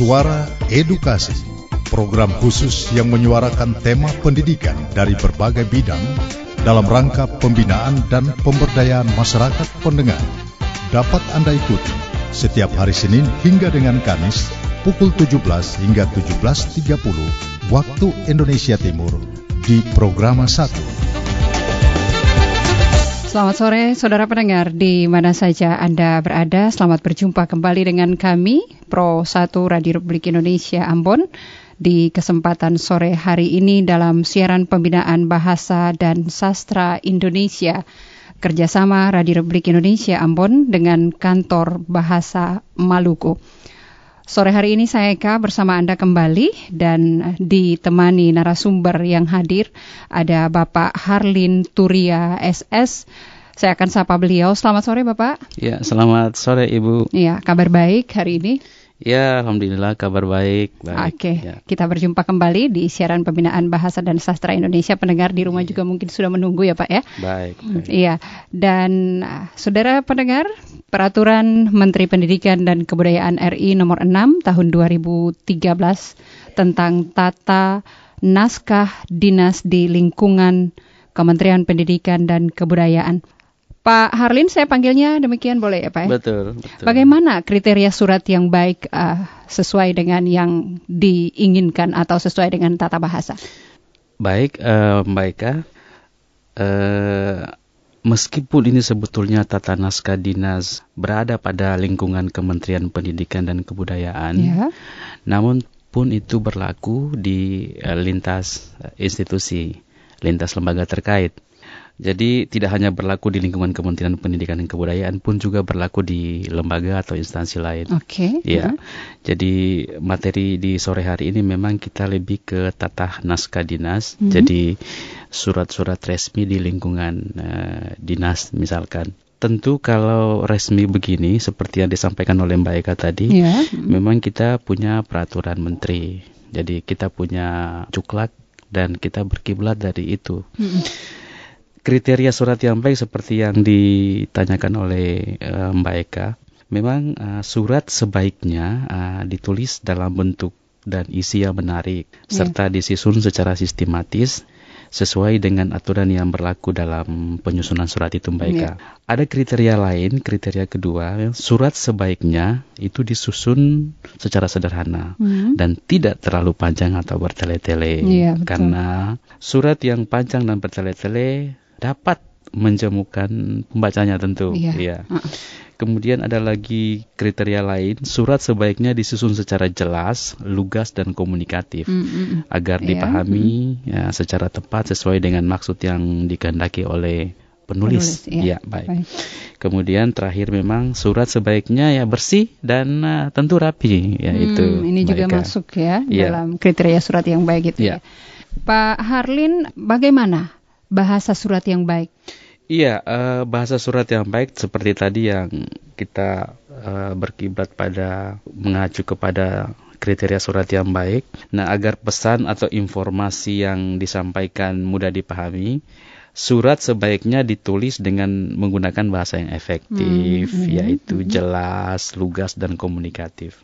Suara Edukasi, program khusus yang menyuarakan tema pendidikan dari berbagai bidang dalam rangka pembinaan dan pemberdayaan masyarakat pendengar. Dapat Anda ikuti setiap hari Senin hingga dengan Kamis pukul 17 hingga 17.30 waktu Indonesia Timur di Programa 1. Selamat sore, saudara pendengar, di mana saja Anda berada. Selamat berjumpa kembali dengan kami, Pro 1 Radio Republik Indonesia Ambon, di kesempatan sore hari ini dalam siaran pembinaan bahasa dan sastra Indonesia kerjasama Radio Republik Indonesia Ambon dengan Kantor Bahasa Maluku. Sore hari ini saya Eka bersama Anda kembali dan ditemani narasumber yang hadir ada Bapak Harlin Turia SS. Saya akan sapa beliau. Selamat sore Bapak. Ya, selamat sore Ibu. Ya, kabar baik hari ini. Ya, alhamdulillah kabar baik. baik. Oke, ya. kita berjumpa kembali di siaran pembinaan bahasa dan sastra Indonesia. Pendengar di rumah ya. juga mungkin sudah menunggu ya, Pak ya. Baik. baik. Iya. Dan uh, saudara pendengar, peraturan Menteri Pendidikan dan Kebudayaan RI nomor 6 tahun 2013 tentang tata naskah dinas di lingkungan Kementerian Pendidikan dan Kebudayaan Pak Harlin, saya panggilnya demikian boleh ya Pak? Ya? Betul, betul. Bagaimana kriteria surat yang baik uh, sesuai dengan yang diinginkan atau sesuai dengan tata bahasa? Baik, uh, Mbak Eka. Uh, meskipun ini sebetulnya tata naskah dinas berada pada lingkungan Kementerian Pendidikan dan Kebudayaan, ya. namun pun itu berlaku di uh, lintas institusi, lintas lembaga terkait. Jadi tidak hanya berlaku di lingkungan Kementerian Pendidikan dan Kebudayaan pun juga berlaku di lembaga atau instansi lain. Oke. Okay. Ya. Uh -huh. Jadi materi di sore hari ini memang kita lebih ke tata naskah dinas. Uh -huh. Jadi surat-surat resmi di lingkungan uh, dinas misalkan. Tentu kalau resmi begini seperti yang disampaikan oleh Mbak Eka tadi, yeah. memang kita punya peraturan menteri. Jadi kita punya cuklak dan kita berkiblat dari itu. Uh -huh kriteria surat yang baik seperti yang ditanyakan oleh uh, Mbak Eka, memang uh, surat sebaiknya uh, ditulis dalam bentuk dan isi yang menarik yeah. serta disusun secara sistematis sesuai dengan aturan yang berlaku dalam penyusunan surat itu Mbak Eka. Yeah. Ada kriteria lain, kriteria kedua, surat sebaiknya itu disusun secara sederhana mm. dan tidak terlalu panjang atau bertele-tele. Yeah, Karena surat yang panjang dan bertele-tele dapat menjemukan pembacanya tentu. Iya. Ya. Uh. Kemudian ada lagi kriteria lain, surat sebaiknya disusun secara jelas, lugas dan komunikatif mm -hmm. agar yeah. dipahami ya, secara tepat sesuai dengan maksud yang dikehendaki oleh penulis. penulis ya. ya, baik. baik. Kemudian terakhir memang surat sebaiknya ya bersih dan uh, tentu rapi ya hmm, itu. Ini juga masuk ya, ya dalam kriteria surat yang baik itu ya. ya. Pak Harlin, bagaimana bahasa surat yang baik? Iya, uh, bahasa surat yang baik seperti tadi yang kita uh, berkiblat pada mengacu kepada kriteria surat yang baik. Nah, agar pesan atau informasi yang disampaikan mudah dipahami, surat sebaiknya ditulis dengan menggunakan bahasa yang efektif, hmm, hmm yaitu hmm. jelas, lugas, dan komunikatif,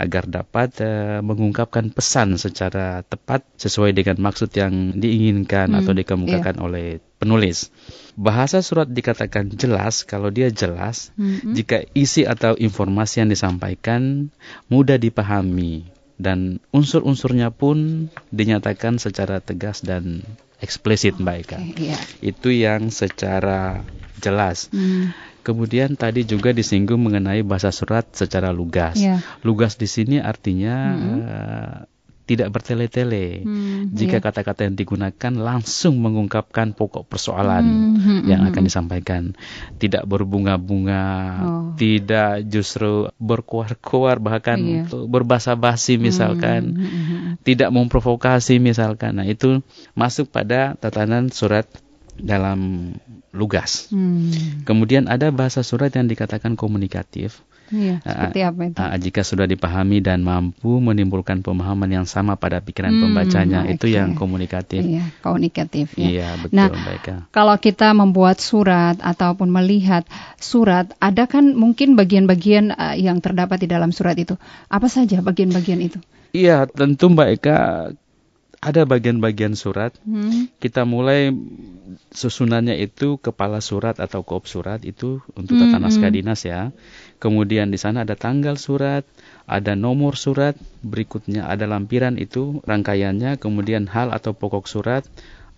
agar dapat uh, mengungkapkan pesan secara tepat sesuai dengan maksud yang diinginkan hmm, atau dikemukakan yeah. oleh penulis. Bahasa surat dikatakan jelas kalau dia jelas hmm jika isi atau informasi yang disampaikan mudah dipahami dan unsur-unsurnya pun dinyatakan secara tegas dan eksplisit Mbak Eka. Okay, yeah. Itu yang secara jelas. Hmm. Kemudian tadi juga disinggung mengenai bahasa surat secara lugas. Yeah. Lugas di sini artinya hmm. uh, tidak bertele-tele. Hmm, Jika iya. kata-kata yeah. yang digunakan langsung mengungkapkan pokok persoalan hmm, hmm, yang hmm, akan hmm. disampaikan, tidak berbunga-bunga, oh. tidak justru berkuar-kuar bahkan yeah. berbahasa basi misalkan, hmm, hmm, hmm, tidak memprovokasi misalkan. Nah, itu masuk pada tatanan surat dalam lugas. Hmm. Kemudian ada bahasa surat yang dikatakan komunikatif. Iya, Ah, seperti apa itu? Ah, jika sudah dipahami dan mampu menimbulkan pemahaman yang sama pada pikiran Hmm, pembacanya, itu oke. yang komunikatif. Iya, komunikatif ya. Iya, betul, Nah, Mbak Eka. Kalau kita membuat surat ataupun melihat surat, ada kan mungkin bagian-bagian eh, yang terdapat di dalam surat itu. Apa saja bagian-bagian itu? Iya, tentu Mbak Eka ada bagian-bagian surat. Hmm. Kita mulai susunannya itu kepala surat atau kop surat itu untuk tata Hmm, naskah hmm. dinas ya. Kemudian di sana ada tanggal surat, ada nomor surat, berikutnya ada lampiran itu rangkaiannya, kemudian hal atau pokok surat,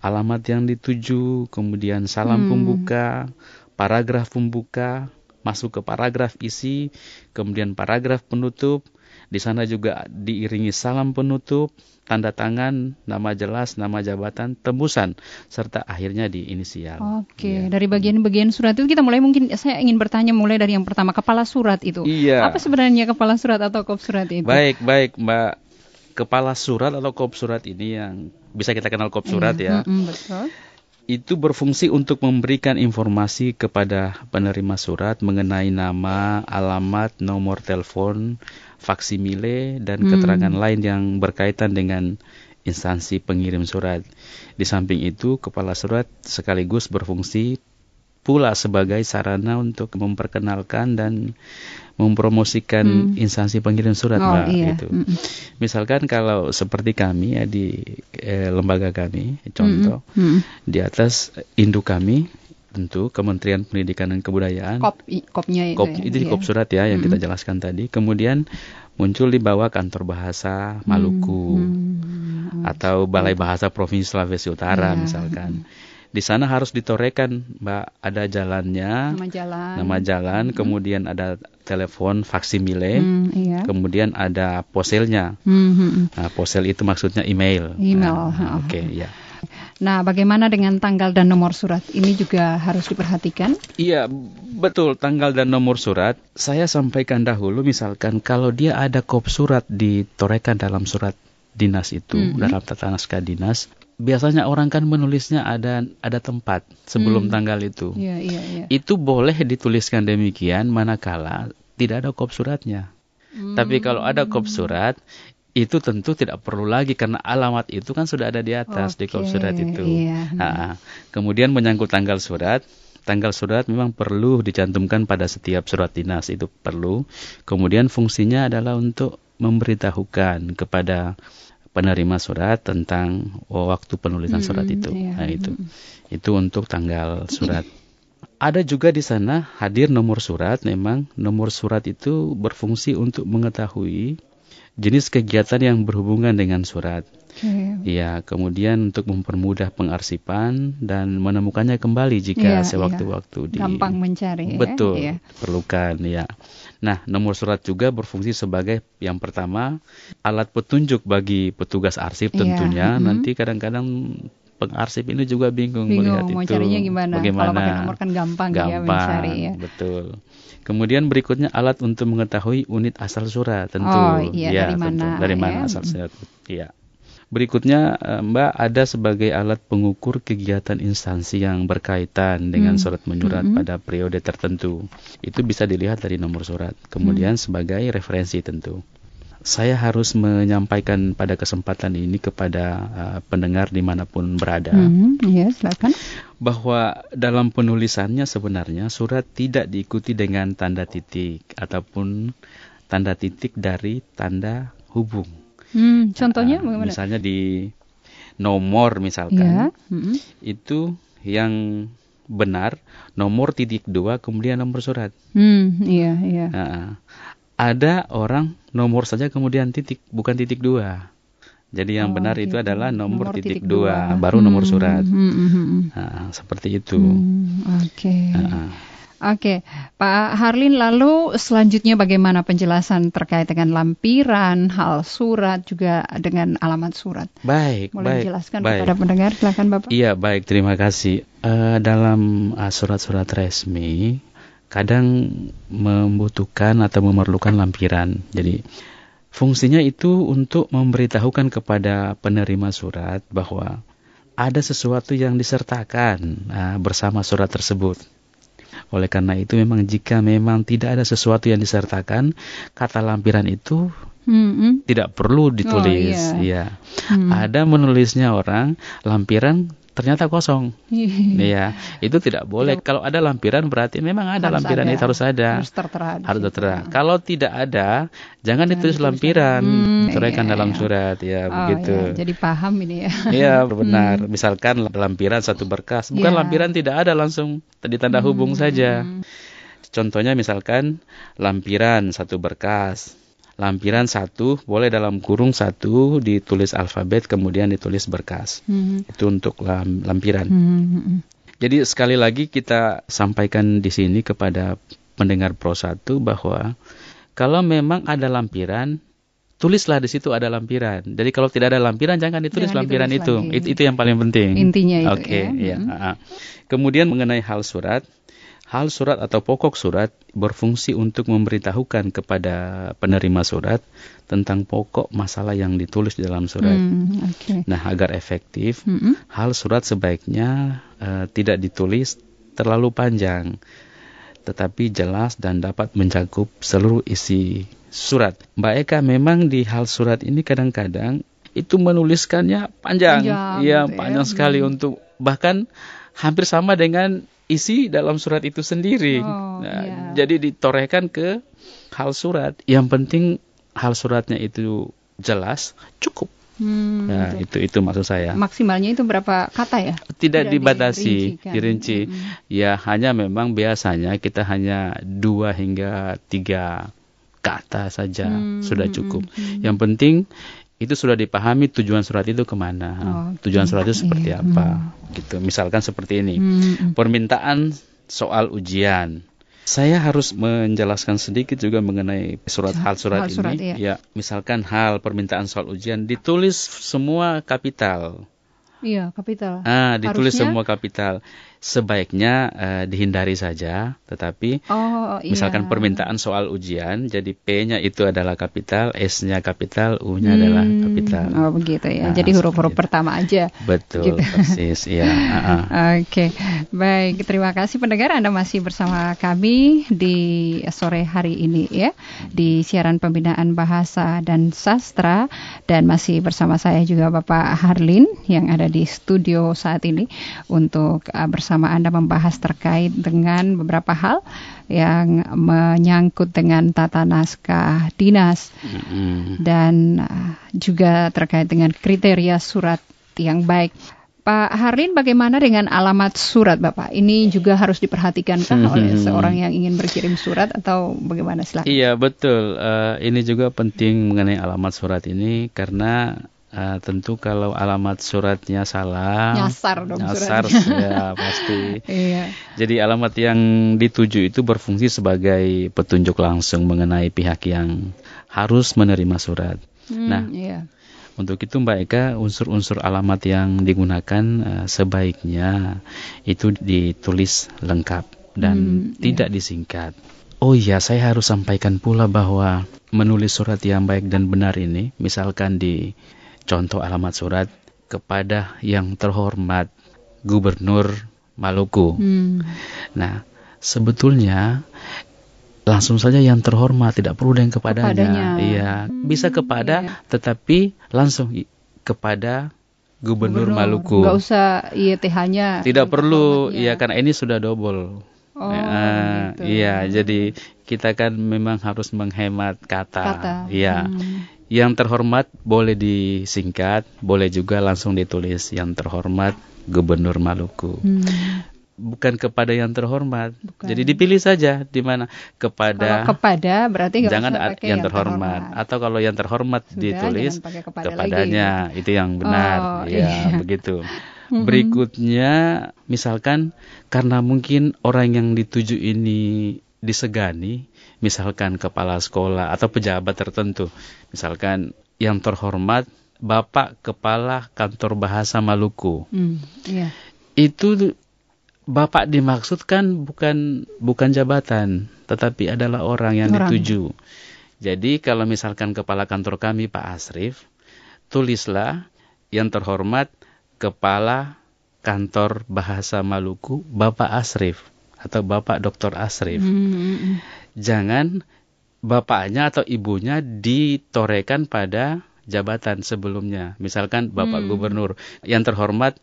alamat yang dituju, kemudian salam Hmm. pembuka, paragraf pembuka, masuk ke paragraf isi, kemudian paragraf penutup. Di sana juga diiringi salam penutup, tanda tangan, nama jelas, nama jabatan, tembusan, serta akhirnya di inisial. Oke, Iya. dari bagian-bagian surat itu kita mulai mungkin saya ingin bertanya mulai dari yang pertama kepala surat itu. Iya. Apa sebenarnya kepala surat atau kop surat itu? Baik, baik, Mbak. Kepala surat atau kop surat ini yang bisa kita kenal kop surat Iya, ya. mm-mm, betul. Itu berfungsi untuk memberikan informasi kepada penerima surat mengenai nama, alamat, nomor telepon, faksimile, dan Hmm. keterangan lain yang berkaitan dengan instansi pengirim surat. Di samping itu, kepala surat sekaligus berfungsi pula sebagai sarana untuk memperkenalkan dan mempromosikan Hmm. instansi pengirim surat, Oh, Mbak. iya. Gitu. Mm-mm. Misalkan kalau seperti kami ya di eh, lembaga kami, contoh Mm-mm. di atas induk kami tentu Kementerian Pendidikan dan Kebudayaan. Kop, kopnya itu. Kop- ya? itu di Iya. kop surat ya yang kita jelaskan tadi. Kemudian muncul di bawah kantor bahasa Maluku Hmm. atau Balai Bahasa Provinsi Sulawesi Utara Iya. misalkan. Di sana harus ditorekan, Mbak, ada jalannya, Nama jalan. nama jalan, kemudian ada telepon faksimile, Hmm, iya. kemudian ada poselnya. Hmm, hmm, hmm. Nah, posel itu maksudnya email. Email, Nah. Oke, ya. Nah, bagaimana dengan tanggal dan nomor surat? Ini juga harus diperhatikan. Iya, betul. Tanggal dan nomor surat. Saya sampaikan dahulu, misalkan kalau dia ada kop surat ditorekan dalam surat dinas itu, Mhm. dalam tata naskah dinas, biasanya orang kan menulisnya ada ada tempat sebelum Hmm. tanggal itu. Iya, iya, iya. Itu boleh dituliskan demikian manakala tidak ada kop suratnya. Tapi kalau ada kop surat, itu tentu tidak perlu lagi karena alamat itu kan sudah ada di atas di kop Oke, surat itu. iya. Nah, kemudian menyangkut tanggal surat, tanggal surat memang perlu dicantumkan pada setiap surat dinas itu perlu. Kemudian fungsinya adalah untuk memberitahukan kepada penerima surat tentang waktu penulisan surat Mm-mm, itu. iya. Nah, itu. Itu untuk tanggal surat. Ada juga di sana hadir nomor surat. Memang nomor surat itu berfungsi untuk mengetahui jenis kegiatan yang berhubungan dengan surat. Oke. Ya, kemudian untuk mempermudah pengarsipan dan menemukannya kembali Iya, jika sewaktu-waktu di Gampang mencari ya. betul Iya. perlukan ya. Nah, nomor surat juga berfungsi sebagai yang pertama alat petunjuk bagi petugas arsip Iya, tentunya. mhm. Nanti kadang-kadang pengarsip ini juga bingung, Bingung melihat mau itu. carinya gimana. Bagaimana? Kalau pakai nomor kan gampang, ya Gampang, mencari ya. betul. Kemudian berikutnya alat untuk mengetahui unit asal surat tentu. Oh, iya, Ya, dari tentu. mana, Dari ya. mana asal surat? Iya. Berikutnya eh, Mbak ada sebagai alat pengukur kegiatan instansi yang berkaitan dengan Hmm. surat menyurat Mhm. pada periode tertentu. Itu bisa dilihat dari nomor surat. Kemudian sebagai referensi tentu. Saya harus menyampaikan pada kesempatan ini kepada eh, pendengar di mana pun berada iya, silakan. bahwa dalam penulisannya sebenarnya surat tidak diikuti dengan tanda titik ataupun tanda titik dari tanda hubung. Hmm, contohnya Ah, bagaimana? Misalnya di nomor misalkan hmm. itu yang benar nomor titik dua kemudian nomor surat. Hmm, iya, iya. Nah, ada orang nomor saja kemudian titik bukan titik dua. Jadi Oh, yang benar itu gitu. adalah nomor, titik, dua. dua, baru nomor Hmm, surat. hmm, hmm, hmm. Nah, seperti itu. Hmm, Oke. Nah, Oke, Pak Harlin, lalu selanjutnya bagaimana penjelasan terkait dengan lampiran, hal surat, juga dengan alamat surat? baik, Boleh baik, dijelaskan baik. kepada pendengar, silakan Bapak. Iya, baik, terima kasih. Eh, dalam eh, surat-surat resmi, kadang membutuhkan atau memerlukan lampiran. Jadi, fungsinya itu untuk memberitahukan kepada penerima surat bahwa ada sesuatu yang disertakan nah, bersama surat tersebut. Oleh karena itu memang jika memang tidak ada sesuatu yang disertakan, kata lampiran itu hmm. tidak perlu ditulis. Oh, iya. ya. Hmm. Ada menulisnya orang lampiran ternyata kosong. Iya, itu tidak boleh. Tidak. Kalau ada lampiran berarti memang ada harus lampiran ada. itu harus ada. Harus tertera. Harus tertera. Ya. Kalau tidak ada, jangan ditulis lampiran. Hmm, Ceraikan iya, dalam iya. surat ya oh, begitu. Iya. Jadi paham ini ya. Iya, benar. Hmm. Misalkan lampiran satu berkas, bukan yeah. lampiran tidak ada langsung ditanda hubung hmm. saja. Contohnya misalkan lampiran satu berkas lampiran satu boleh dalam kurung satu ditulis alfabet kemudian ditulis berkas hmm. itu untuk lam, lampiran hmm. jadi sekali lagi kita sampaikan di sini kepada pendengar pro satu bahwa kalau memang ada lampiran tulislah di situ ada lampiran. Jadi kalau tidak ada lampiran jangan ditulis jangan lampiran ditulis itu. itu. Itu yang paling penting. Intinya itu Oke, okay, ya. ya. Kemudian mengenai hal surat, Hal surat atau pokok surat berfungsi untuk memberitahukan kepada penerima surat tentang pokok masalah yang ditulis di dalam surat. Hmm, okay. Nah, agar efektif, hmm. hal surat sebaiknya uh, tidak ditulis terlalu panjang, tetapi jelas dan dapat mencakup seluruh isi surat. Mbak Eka memang di hal surat ini kadang-kadang itu menuliskannya panjang, panjang ya, gitu panjang ya. sekali hmm. untuk bahkan hampir sama dengan isi dalam surat itu sendiri. Oh, nah, iya. Jadi ditorehkan ke hal surat. Yang penting hal suratnya itu jelas, cukup. Hmm, nah, itu itu maksud saya. Maksimalnya itu berapa kata ya? Tidak, Tidak dibatasi, dirinci. dirinci. Hmm. Ya hanya memang biasanya kita hanya dua hingga tiga kata saja hmm, sudah cukup. Hmm, hmm. Yang penting itu sudah dipahami tujuan surat itu ke mana, oh, tujuan surat itu seperti iya. apa, hmm. gitu. Misalkan seperti ini, hmm. hmm. permintaan soal ujian. Saya harus menjelaskan sedikit juga mengenai surat hal surat, hal surat ini. Iya. Ya, misalkan hal permintaan soal ujian ditulis semua kapital. Iya, kapital. Ah, ditulis Harusnya... semua kapital sebaiknya uh, dihindari saja. Tetapi oh, iya. misalkan permintaan soal ujian, jadi P-nya itu adalah kapital, S-nya kapital, U-nya hmm. adalah kapital. Oh begitu ya. Nah, jadi huruf-huruf pertama aja. Betul, gitu. persis. ya. Uh -uh. Oke, okay. baik. Terima kasih pendengar Anda masih bersama kami di sore hari ini ya di siaran pembinaan bahasa dan sastra dan masih bersama saya juga Bapak Harlin yang ada di studio saat ini untuk uh, bersama bersama Anda membahas terkait dengan beberapa hal yang menyangkut dengan tata naskah dinas mm-hmm. dan uh, juga terkait dengan kriteria surat yang baik. Pak Harlin, bagaimana dengan alamat surat, Bapak? Ini juga harus diperhatikan kan oleh seorang yang ingin berkirim surat atau bagaimana? Silahkan. Iya betul. Uh, ini juga penting mengenai alamat surat ini karena Uh, tentu kalau alamat suratnya salah, nyasar dong nyasar ya pasti. iya. Jadi alamat yang dituju itu berfungsi sebagai petunjuk langsung mengenai pihak yang harus menerima surat. Hmm, nah, iya. untuk itu Mbak Eka unsur-unsur alamat yang digunakan uh, sebaiknya itu ditulis lengkap dan hmm, tidak iya. disingkat. Oh iya, saya harus sampaikan pula bahwa menulis surat yang baik dan benar ini, misalkan di contoh alamat surat kepada yang terhormat Gubernur Maluku. Hmm. Nah, sebetulnya langsung saja yang terhormat tidak perlu yang kepadanya. kepadanya. Iya, hmm, bisa kepada iya. tetapi langsung kepada Gubernur, Gubernur. Maluku. Gak usah IETH-nya. Tidak perlu, iya karena ini sudah double. Oh, uh, gitu. Iya, jadi kita kan memang harus menghemat kata. kata. Iya. Hmm. Yang terhormat boleh disingkat, boleh juga langsung ditulis yang terhormat Gubernur Maluku. Hmm. Bukan kepada yang terhormat. Bukan. Jadi dipilih saja di mana kepada Kalau kepada berarti jangan yang, yang terhormat. terhormat atau kalau yang terhormat Sudah, ditulis kepada kepadanya lagi. itu yang benar. Oh, ya, iya. begitu. Hmm. Berikutnya misalkan karena mungkin orang yang dituju ini disegani, misalkan kepala sekolah atau pejabat tertentu, misalkan yang terhormat Bapak Kepala Kantor Bahasa Maluku. Hmm, yeah. Itu Bapak dimaksudkan bukan bukan jabatan, tetapi adalah orang yang orang. dituju. Jadi kalau misalkan kepala kantor kami Pak Asrif, tulislah yang terhormat Kepala Kantor Bahasa Maluku Bapak Asrif atau Bapak Dr. Asrif. Hmm. Jangan bapaknya atau ibunya ditorekan pada jabatan sebelumnya. Misalkan Bapak Hmm. Gubernur yang terhormat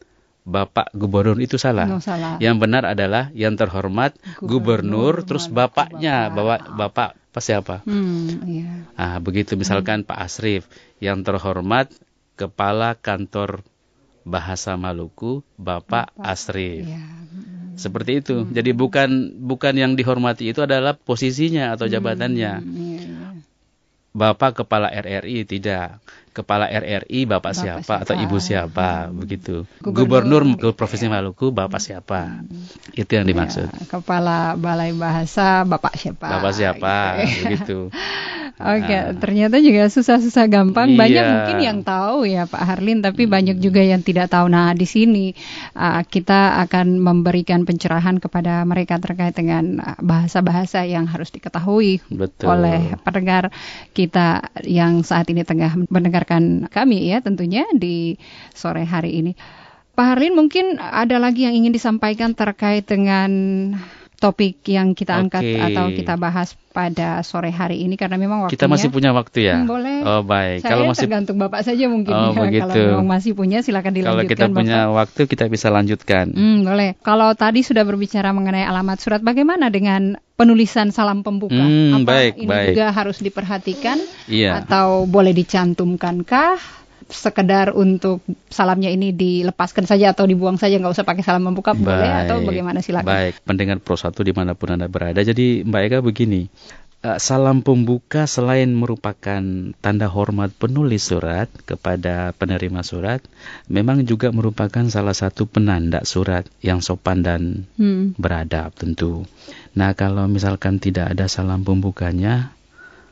Bapak Gubernur itu salah. No, salah. Yang benar adalah yang terhormat Gubernur, gubernur, terus bapaknya, Bapak. bapak bapak apa siapa? Hmm, iya. Ah, begitu misalkan Pak Asrif yang terhormat Kepala Kantor Bahasa Maluku Bapak, Asrif. Iya. Seperti itu. Jadi bukan bukan yang dihormati itu adalah posisinya atau jabatannya. Hmm, iya. Bapak Kepala RRI tidak. Kepala RRI Bapak, Bapak siapa, atau siapa? Ibu siapa begitu. Gubernur, Gubernur, Provinsi Maluku Bapak siapa. Itu yang dimaksud. Ya, Kepala Balai Bahasa Bapak siapa? Bapak siapa Gitu. begitu. Oke, Ah. ternyata juga susah-susah gampang. Banyak Iya. mungkin yang tahu ya Pak Harlin, tapi banyak juga yang tidak tahu. Nah, di sini uh, kita akan memberikan pencerahan kepada mereka terkait dengan uh, bahasa-bahasa yang harus diketahui Betul. oleh pendengar kita yang saat ini tengah mendengarkan kami ya tentunya di sore hari ini. Pak Harlin mungkin ada lagi yang ingin disampaikan terkait dengan topik yang kita angkat atau kita bahas pada sore hari ini karena memang waktunya Kita masih punya waktu ya? Hmm, boleh. Oh, baik. Saya kalau masih tergantung Bapak saja mungkin Oh, ya. begitu. Kalau memang masih punya silakan kalau dilanjutkan kita punya Bapak. waktu kita bisa lanjutkan. Hmm, boleh. Kalau tadi sudah berbicara mengenai alamat surat, bagaimana dengan penulisan salam pembuka? Hmm, Apa baik, ini baik. juga harus diperhatikan Iya. atau boleh dicantumkankah? Sekedar untuk salamnya ini dilepaskan saja atau dibuang saja nggak usah pakai salam pembuka boleh atau Baik. bagaimana silakan. Baik, pendengar Pro 1 di mana pun Anda berada. Jadi Mbak Eka begini, eh, salam pembuka selain merupakan tanda hormat penulis surat kepada penerima surat, memang juga merupakan salah satu penanda surat yang sopan dan Hmm, beradab tentu. Nah kalau misalkan tidak ada salam pembukanya,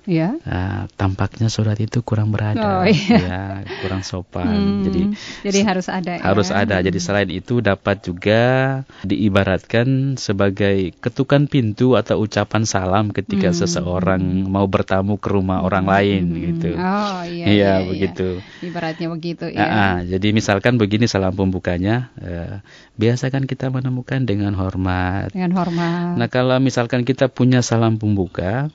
ya. ah, tampaknya surat itu kurang Oh, beradab, iya. ya, kurang sopan. Hmm, Jadi jadi harus ada. ya. harus ada. Jadi selain itu dapat juga diibaratkan sebagai ketukan pintu atau ucapan salam ketika Hmm. seseorang mau bertamu ke rumah orang lain gitu. Oh iya. Iya, iya, begitu. Ibaratnya begitu. Ah, ya. ah, jadi misalkan begini salam pembukanya, eh, biasa kan kita menemukan dengan hormat. Dengan hormat. Nah kalau misalkan kita punya salam pembuka,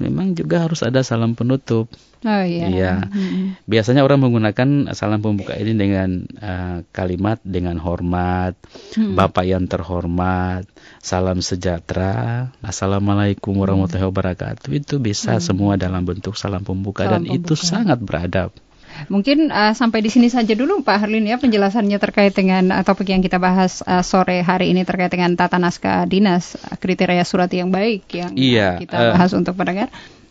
memang juga harus ada salam penutup. oh iya. Iya. Hmm. Biasanya orang menggunakan salam pembuka ini dengan eh, kalimat dengan hormat, Hmm. Bapak yang terhormat, salam sejahtera, Assalamualaikum warahmatullahi wabarakatuh. Itu bisa semua dalam bentuk salam pembuka Hmm. Salam dan itu sangat beradab. Mungkin uh, sampai di sini saja dulu Pak Harlin ya penjelasannya terkait dengan uh, topik yang kita bahas uh, sore hari ini terkait dengan tata naskah dinas uh, kriteria surat yang baik yang uh, Iya, kita bahas untuk pendengar.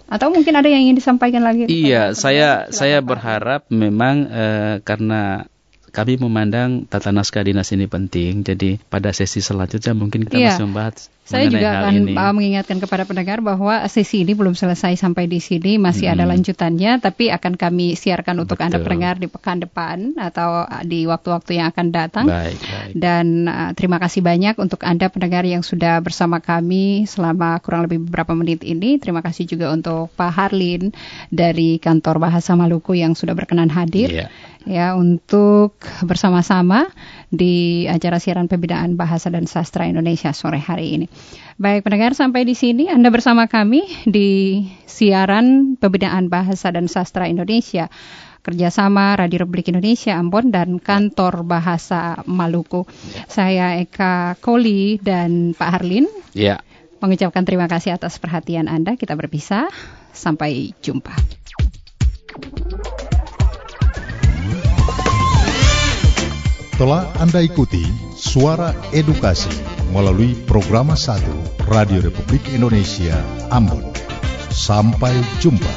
Atau mungkin ada yang ingin disampaikan lagi? Iya, saya saya berharap memang eh, karena kami memandang tata naskah dinas ini penting. Jadi pada sesi selanjutnya mungkin kita Iya. masih membahas Saya juga akan ini. uh, mengingatkan kepada pendengar bahwa sesi ini belum selesai sampai di sini, masih ada Mm-mm. lanjutannya, tapi akan kami siarkan untuk Anda Betul. pendengar di pekan depan atau uh, di waktu-waktu yang akan datang. Baik, baik. Dan uh, terima kasih banyak untuk Anda pendengar yang sudah bersama kami selama kurang lebih beberapa menit ini. Terima kasih juga untuk Pak Harlin dari Kantor Bahasa Maluku yang sudah berkenan hadir Iya. Ya untuk bersama-sama di acara siaran pembinaan bahasa dan sastra Indonesia sore hari ini. Baik pendengar sampai di sini Anda bersama kami di siaran pembinaan bahasa dan sastra Indonesia kerjasama Radio Republik Indonesia Ambon dan Kantor Bahasa Maluku. Saya Eka Koli dan Pak Harlin Iya. mengucapkan terima kasih atas perhatian Anda. Kita berpisah. Sampai jumpa. Telah Anda ikuti Suara Edukasi melalui Program 1 Radio Republik Indonesia Ambon. Sampai jumpa.